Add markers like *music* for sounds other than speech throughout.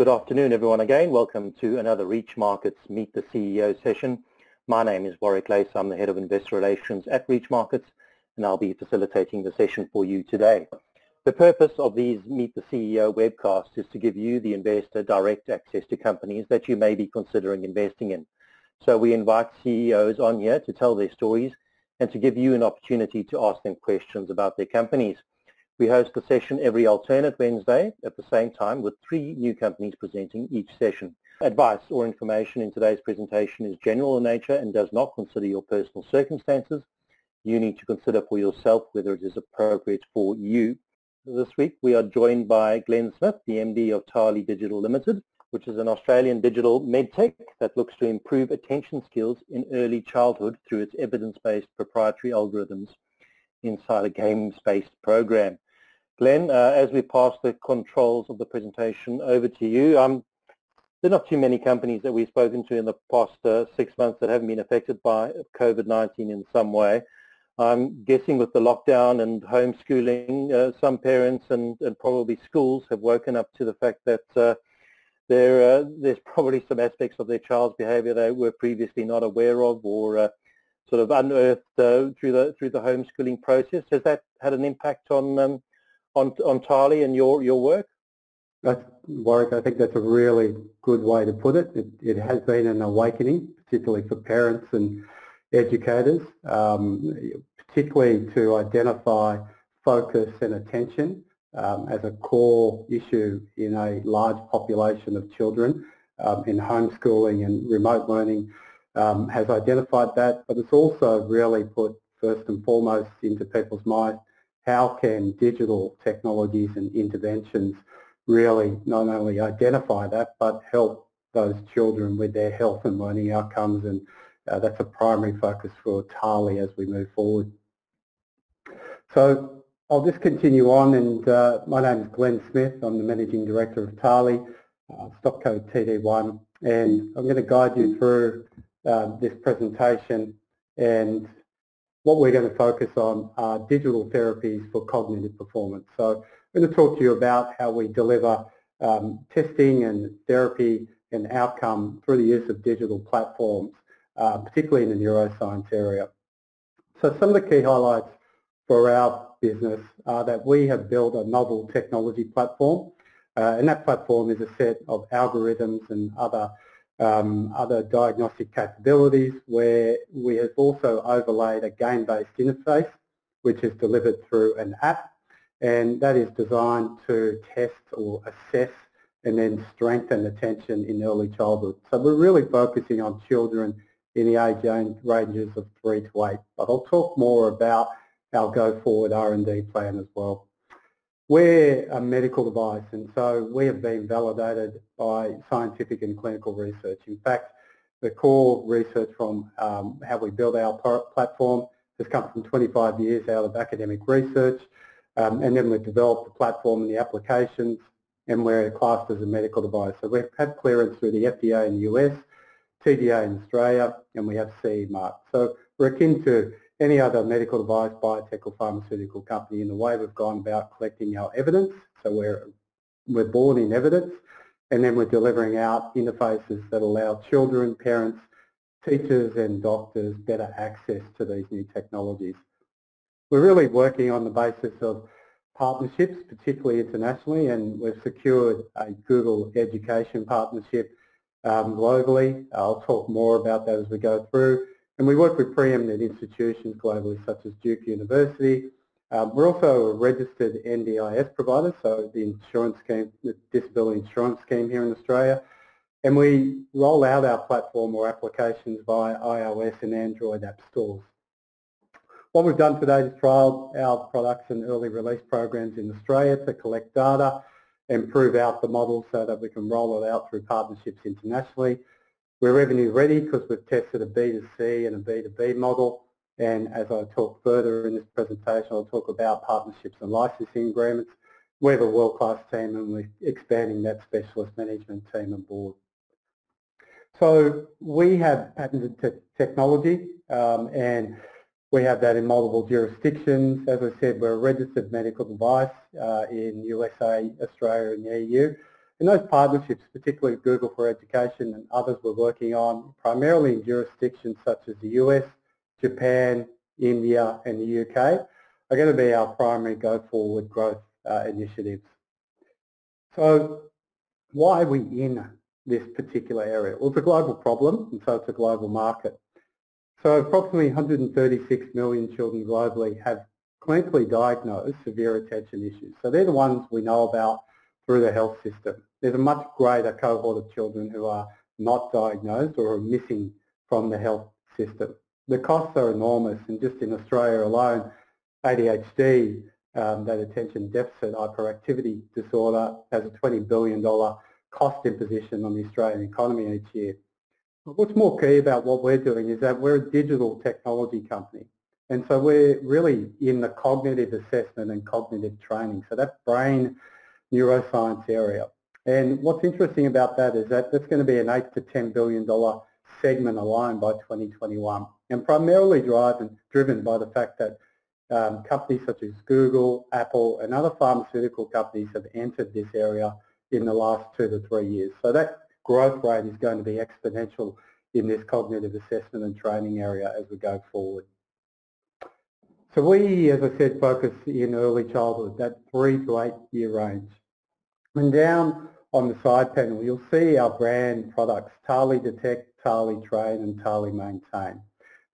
Good afternoon, everyone again. Welcome to another Reach Markets Meet the CEO session. My name is Warwick Lace. I'm the Head of Investor Relations at Reach Markets, and I'll be facilitating the session for you today. The purpose of these Meet the CEO webcasts is to give you, the investor, direct access to companies that you may be considering investing in. So we invite CEOs on here to tell their stories and to give you an opportunity to ask them questions about their companies. We host the session every alternate Wednesday at the same time with three new companies presenting each session. Advice or information in today's presentation is general in nature and does not consider your personal circumstances. You need to consider for yourself whether it is appropriate for you. This week we are joined by Glenn Smith, the MD of Tali Digital Limited, which is an Australian digital medtech that looks to improve attention skills in early childhood through its evidence-based proprietary algorithms inside a games-based program. Glenn, uh, as we pass the controls of the presentation over to you, um, there are not too many companies that we've spoken to in the past uh, six months that haven't been affected by COVID-19 in some way. I'm guessing with the lockdown and homeschooling, uh, some parents and, and, probably schools have woken up to the fact that uh, there, uh, there's probably some aspects of their child's behaviour they were previously not aware of or uh, sort of unearthed uh, through the through the homeschooling process. Has that had an impact on um, on on Tali and your your work? That's, Warwick, I think that's a really good way to put it. It, it has been an awakening, particularly for parents and educators, um, particularly to identify focus and attention um, as a core issue in a large population of children um, in homeschooling and remote learning um, has identified that, but it's also really put first and foremost into people's minds how can digital technologies and interventions really not only identify that but help those children with their health and learning outcomes and uh, that's a primary focus for Tali as we move forward. So I'll just continue on and uh, my name is Glenn Smith. I'm the Managing Director of Tali, uh, stock code TD1 and I'm going to guide you through uh, this presentation and what we're going to focus on are digital therapies for cognitive performance. So I'm going to talk to you about how we deliver um, testing and therapy and outcome through the use of digital platforms, uh, particularly in the neuroscience area. So some of the key highlights for our business are that we have built a novel technology platform, uh, and that platform is a set of algorithms and other um, other diagnostic capabilities where we have also overlaid a game-based interface which is delivered through an app and that is designed to test or assess and then strengthen attention in early childhood. So we're really focusing on children in the age ranges of 3 to 8, but I'll talk more about our go-forward R&D plan as well. We're a medical device and so we have been validated by scientific and clinical research. In fact, the core research from um, how we build our platform has come from 25 years out of academic research um, and then we've developed the platform and the applications and we're classed as a medical device. So we've had clearance through the FDA in the US, TGA in Australia and we have CE mark. So we're akin to any other medical device, biotech or pharmaceutical company in the way we've gone about collecting our evidence. So we're, we're born in evidence and then we're delivering out interfaces that allow children, parents, teachers and doctors better access to these new technologies. We're really working on the basis of partnerships, particularly internationally, and we've secured a Google Education partnership um, globally. I'll talk more about that as we go through. And we work with preeminent institutions globally such as Duke University. Um, we're also a registered NDIS provider, so the insurance scheme, the disability insurance scheme here in Australia. And we roll out our platform or applications via iOS and Android app stores. What we've done today is trial our products and early release programs in Australia to collect data and prove out the model so that we can roll it out through partnerships internationally. We're revenue ready because we've tested a B2C and a B2B model. And as I talk further in this presentation, I'll talk about partnerships and licensing agreements. We have a world-class team and we're expanding that specialist management team and board. So we have patented te technology um, and we have that in multiple jurisdictions. As I said, we're a registered medical device uh, in USA, Australia and the EU And those partnerships, particularly Google for Education and others we're working on, primarily in jurisdictions such as the US, Japan, India and the UK, are going to be our primary go-forward growth uh, initiatives. So why are we in this particular area? Well, it's a global problem, and so it's a global market. So approximately 136 million children globally have clinically diagnosed severe attention issues. So they're the ones we know about through the health system. There's a much greater cohort of children who are not diagnosed or are missing from the health system. The costs are enormous and just in Australia alone, ADHD, um, that attention deficit hyperactivity disorder, has a $20 billion cost imposition on the Australian economy each year. But what's more key about what we're doing is that we're a digital technology company. And so we're really in the cognitive assessment and cognitive training. So that brain neuroscience area. And what's interesting about that is that that's going to be an 8 to $10 billion segment alone by 2021 and primarily driven, driven by the fact that um, companies such as Google, Apple and other pharmaceutical companies have entered this area in the last two to three years. So that growth rate is going to be exponential in this cognitive assessment and training area as we go forward. So we, as I said, focus in early childhood, that three to eight year range. And down on the side panel, you'll see our brand products, Tali Detect, Tali Train and Tali Maintain.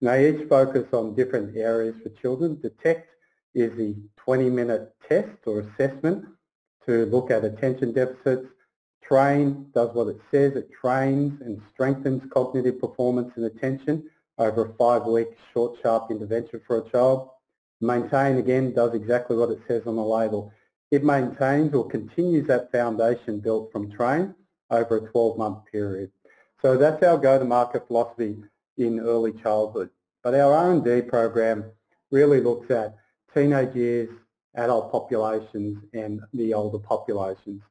And they each focus on different areas for children. Detect is the 20-minute test or assessment to look at attention deficits. Train does what it says. It trains and strengthens cognitive performance and attention over a five-week short, sharp intervention for a child. Maintain, again, does exactly what it says on the label. It maintains or continues that foundation built from train over a 12-month period. So that's our go-to-market philosophy in early childhood. But our R&D program really looks at teenage years, adult populations and the older populations.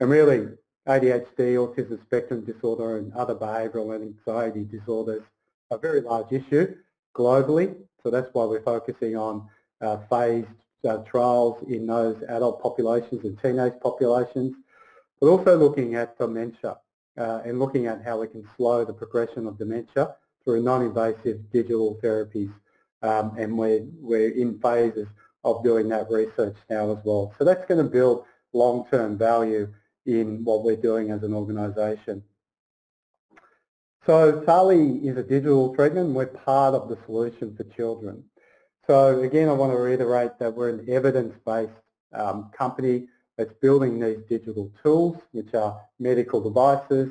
And really ADHD, autism spectrum disorder and other behavioural and anxiety disorders are a very large issue globally. So that's why we're focusing on uh, phased uh, trials in those adult populations and teenage populations, but also looking at dementia uh, and looking at how we can slow the progression of dementia through non-invasive digital therapies. Um, and we're, we're in phases of doing that research now as well. So that's going to build long-term value in what we're doing as an organisation. So Tali is a digital treatment. We're part of the solution for children. So again, I want to reiterate that we're an evidence-based um, company that's building these digital tools, which are medical devices.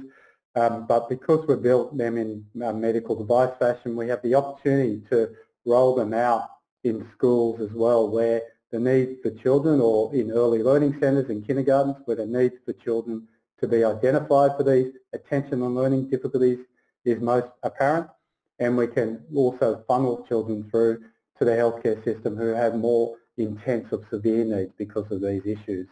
Um, but because we built them in a medical device fashion, we have the opportunity to roll them out in schools as well, where the need for children or in early learning centres and kindergartens, where the need for children to be identified for these attention and learning difficulties is most apparent. And we can also funnel children through to the healthcare system who have more intense or severe needs because of these issues.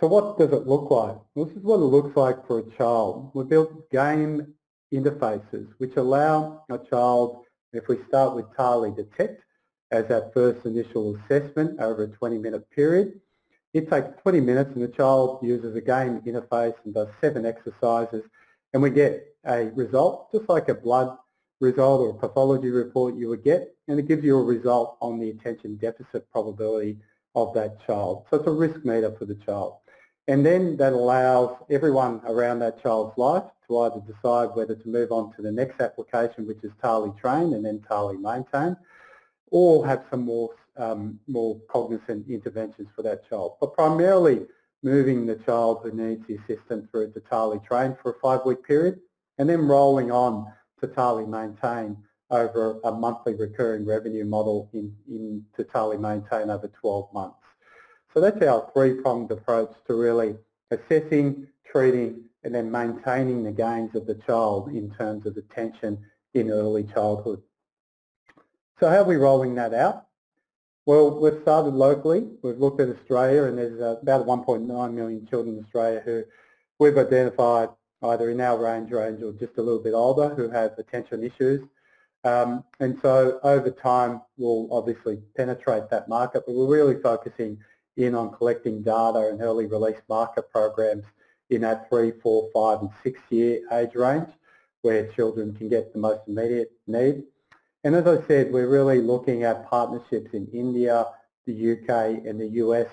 So what does it look like? Well, this is what it looks like for a child. We built game interfaces which allow a child, if we start with Tali Detect as our first initial assessment over a 20 minute period, it takes 20 minutes and the child uses a game interface and does seven exercises and we get a result just like a blood result or pathology report you would get, and it gives you a result on the attention deficit probability of that child. So it's a risk meter for the child. And then that allows everyone around that child's life to either decide whether to move on to the next application, which is Tali Train and then Tali Maintain, or have some more, um, more cognizant interventions for that child. But primarily moving the child who needs the assistance through to Tali Train for a five-week period, and then rolling on Tali maintain over a monthly recurring revenue model in, in Tali maintain over 12 months. So that's our three-pronged approach to really assessing, treating and then maintaining the gains of the child in terms of attention in early childhood. So how are we rolling that out? Well, we've started locally. We've looked at Australia and there's about 1.9 million children in Australia who we've identified either in our range range or just a little bit older who have attention issues. Um, and so over time we'll obviously penetrate that market, but we're really focusing in on collecting data and early release market programs in that three, four, five and six year age range where children can get the most immediate need. And as I said, we're really looking at partnerships in India, the UK and the US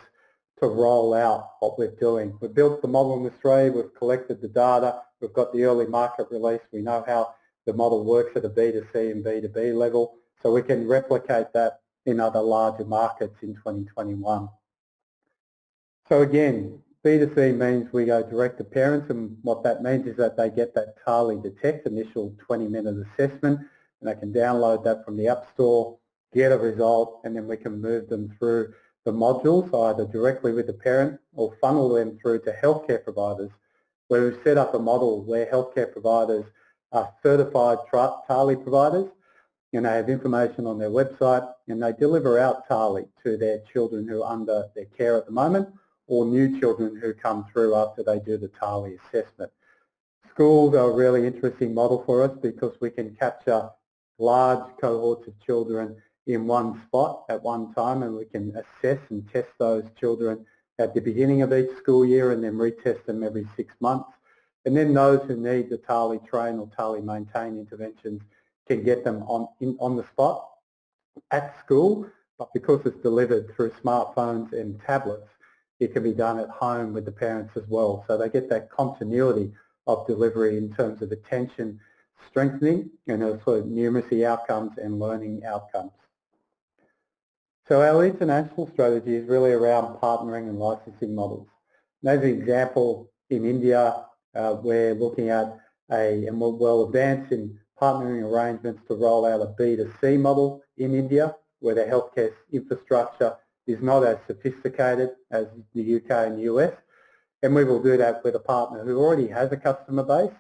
to roll out what we're doing. We've built the model in Australia, we've collected the data, we've got the early market release, we know how the model works at a B2C and B2B level, so we can replicate that in other larger markets in 2021. So again, B2C means we go direct to parents and what that means is that they get that TALI Detect initial 20 minute assessment and they can download that from the App Store, get a result and then we can move them through the modules either directly with the parent or funnel them through to healthcare providers where we've set up a model where healthcare providers are certified TALI providers and they have information on their website and they deliver out TALI to their children who are under their care at the moment or new children who come through after they do the TALI assessment. Schools are a really interesting model for us because we can capture large cohorts of children in one spot at one time and we can assess and test those children at the beginning of each school year and then retest them every six months. And then those who need the TALI train or TALI maintain interventions can get them on, in, on the spot at school, but because it's delivered through smartphones and tablets, it can be done at home with the parents as well. So they get that continuity of delivery in terms of attention strengthening and also numeracy outcomes and learning outcomes. So our international strategy is really around partnering and licensing models. And as an example, in India, uh, we're looking at a, and we're well advanced in partnering arrangements to roll out a B2C model in India, where the healthcare infrastructure is not as sophisticated as the UK and the US. And we will do that with a partner who already has a customer base,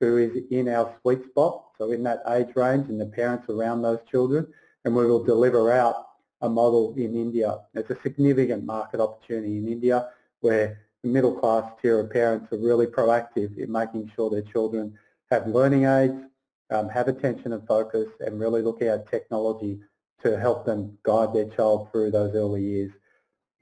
who is in our sweet spot, so in that age range and the parents around those children, and we will deliver out a model in India. It's a significant market opportunity in India where the middle class tier of parents are really proactive in making sure their children have learning aids, um, have attention and focus, and really look at technology to help them guide their child through those early years.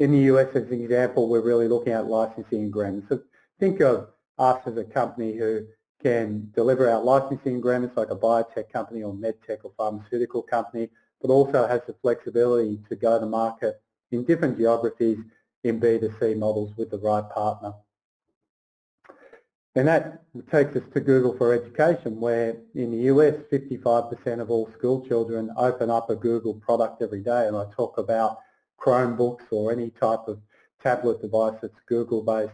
In the US, as an example, we're really looking at licensing agreements. So think of us as a company who can deliver out licensing agreements like a biotech company or medtech or pharmaceutical company but also has the flexibility to go to market in different geographies in B2C models with the right partner. And that takes us to Google for Education, where in the US, 55% of all school children open up a Google product every day. And I talk about Chromebooks or any type of tablet device that's Google-based.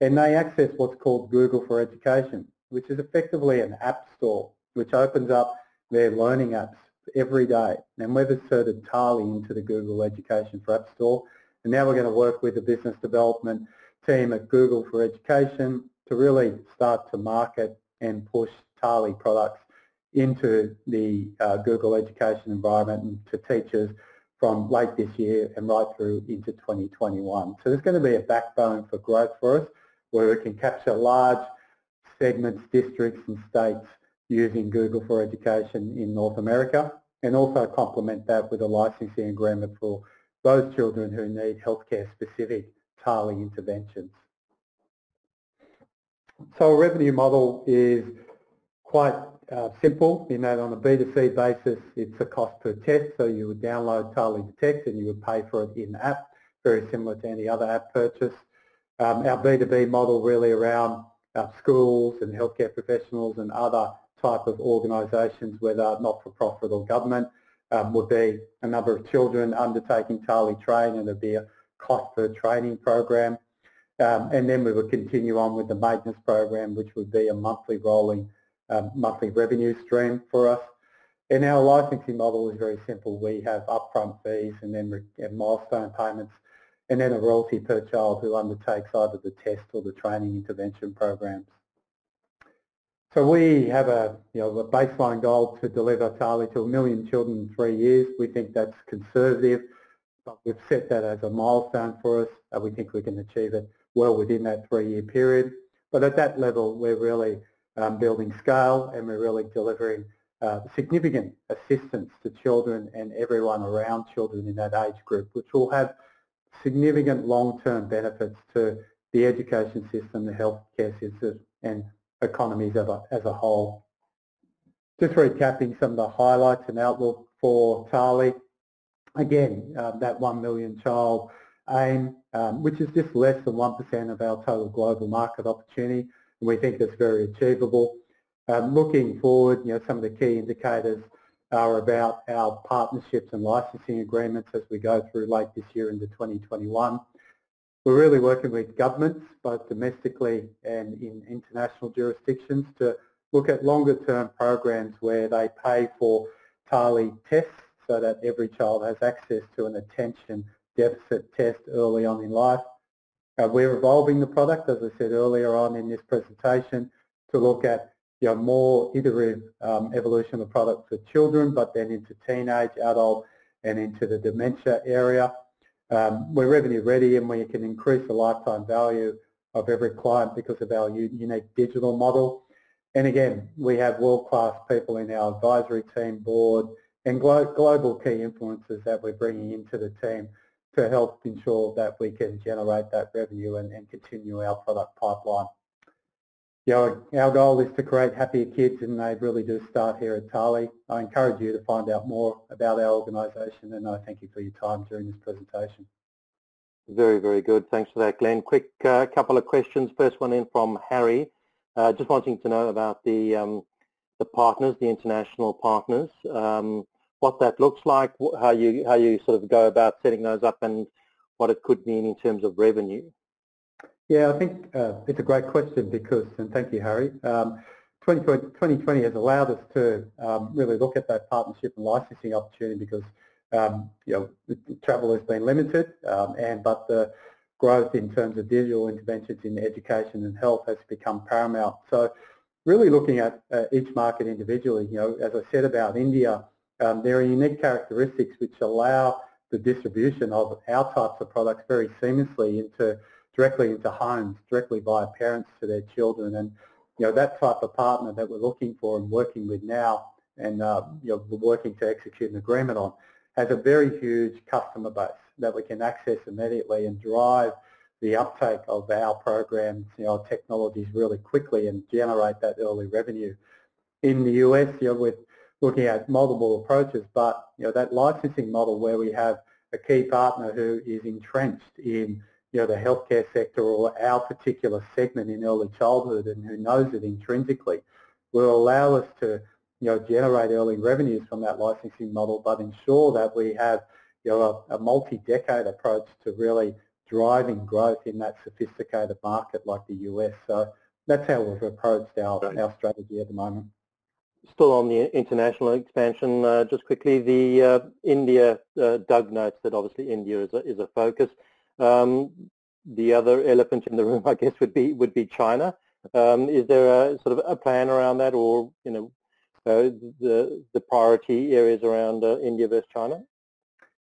And they access what's called Google for Education, which is effectively an app store, which opens up their learning apps every day. And we've inserted Tali into the Google Education for App Store. And now we're going to work with the business development team at Google for Education to really start to market and push Tali products into the uh, Google Education environment and to teachers from late this year and right through into 2021. So there's going to be a backbone for growth for us where we can capture large segments, districts and states using Google for Education in North America and also complement that with a licensing agreement for those children who need healthcare specific TALI interventions. So a revenue model is quite uh, simple in that on a B2C basis it's a cost per test so you would download TALI Detect and you would pay for it in app, very similar to any other app purchase. Um, our B2B model really around uh, schools and healthcare professionals and other type of organisations, whether not-for-profit or government, um, would be a number of children undertaking TALI train and there'd be a cost per training program. Um, and then we would continue on with the maintenance program, which would be a monthly rolling um, monthly revenue stream for us. And our licensing model is very simple. We have upfront fees and then and milestone payments and then a royalty per child who undertakes either the test or the training intervention programs. So we have a, you know, a baseline goal to deliver TALI to a million children in three years. We think that's conservative, but we've set that as a milestone for us. and we think we can achieve it well within that three-year period. But at that level, we're really um, building scale and we're really delivering uh, significant assistance to children and everyone around children in that age group, which will have significant long-term benefits to the education system, the healthcare system and economies as a, as a whole. Just recapping some of the highlights and outlook for TALI. Again, uh, that 1 million child aim, um, which is just less than 1% of our total global market opportunity, and we think that's very achievable. Um, looking forward, you know, some of the key indicators are about our partnerships and licensing agreements as we go through late this year into 2021. We're really working with governments, both domestically and in international jurisdictions, to look at longer term programs where they pay for TALI tests so that every child has access to an attention deficit test early on in life. Uh, we're evolving the product, as I said earlier on in this presentation, to look at you know, more iterative um, evolution of the product for children, but then into teenage, adult, and into the dementia area. Um, we're revenue ready and we can increase the lifetime value of every client because of our unique digital model. And again, we have world-class people in our advisory team, board, and glo global key influencers that we're bringing into the team to help ensure that we can generate that revenue and, and continue our product pipeline you know, our goal is to create happier kids and they really do start here at Tali. I encourage you to find out more about our organisation and I thank you for your time during this presentation. Very, very good. Thanks for that, Glenn. Quick uh, couple of questions. First one in from Harry. Uh, just wanting to know about the um, the partners, the international partners, um, what that looks like, how you how you sort of go about setting those up, and what it could mean in terms of revenue. Yeah, I think uh, it's a great question because, and thank you, Harry, um, 2020, 2020 has allowed us to um, really look at that partnership and licensing opportunity because um, you know travel has been limited, um, and but the growth in terms of digital interventions in education and health has become paramount. So, really looking at uh, each market individually. You know, as I said about India, um, there are unique characteristics which allow the distribution of our types of products very seamlessly into directly into homes, directly via parents to their children. And, you know, that type of partner that we're looking for and working with now and, uh, you know, we're working to execute an agreement on has a very huge customer base that we can access immediately and drive the uptake of our programs, you know, technologies really quickly and generate that early revenue. In the US, you know, we're looking at multiple approaches, but, you know, that licensing model where we have a key partner who is entrenched in you know, the healthcare sector or our particular segment in early childhood and who knows it intrinsically will allow us to, you know, generate early revenues from that licensing model, but ensure that we have, you know, a, a multi-decade approach to really driving growth in that sophisticated market like the US. So that's how we've approached our, right. our strategy at the moment. Still on the international expansion, uh, just quickly, the uh, India, uh, Doug notes that obviously India is a, is a focus. Um, the other elephant in the room, *laughs* I guess, would be would be China. Um, is there a sort of a plan around that, or you know, uh, the the priority areas around uh, India versus China?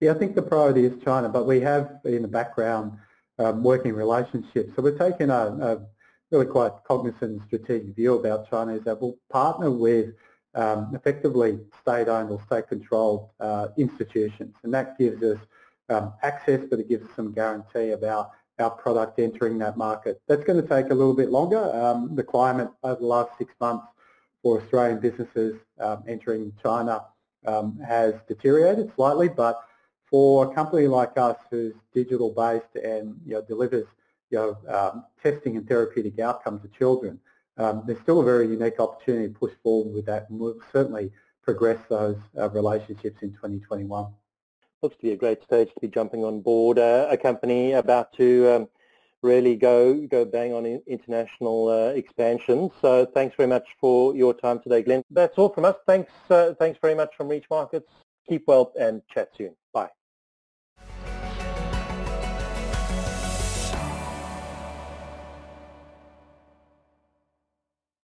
Yeah, I think the priority is China, but we have in the background um, working relationships. So we're taking a, a, really quite cognizant strategic view about China. Is that we'll partner with um, effectively state-owned or state-controlled uh, institutions, and that gives us um, access, but it gives some guarantee about our product entering that market. That's going to take a little bit longer. Um, the climate over the last six months for Australian businesses um, entering China um, has deteriorated slightly, but for a company like us who's digital based and you know, delivers you know, um, testing and therapeutic outcomes to children, um, there's still a very unique opportunity to push forward with that and we'll certainly progress those uh, relationships in 2021 looks to be a great stage to be jumping on board uh, a company about to um, really go go bang on international uh, expansion. So thanks very much for your time today, Glenn. That's all from us. Thanks, uh, thanks very much from Reach Markets. Keep well and chat soon.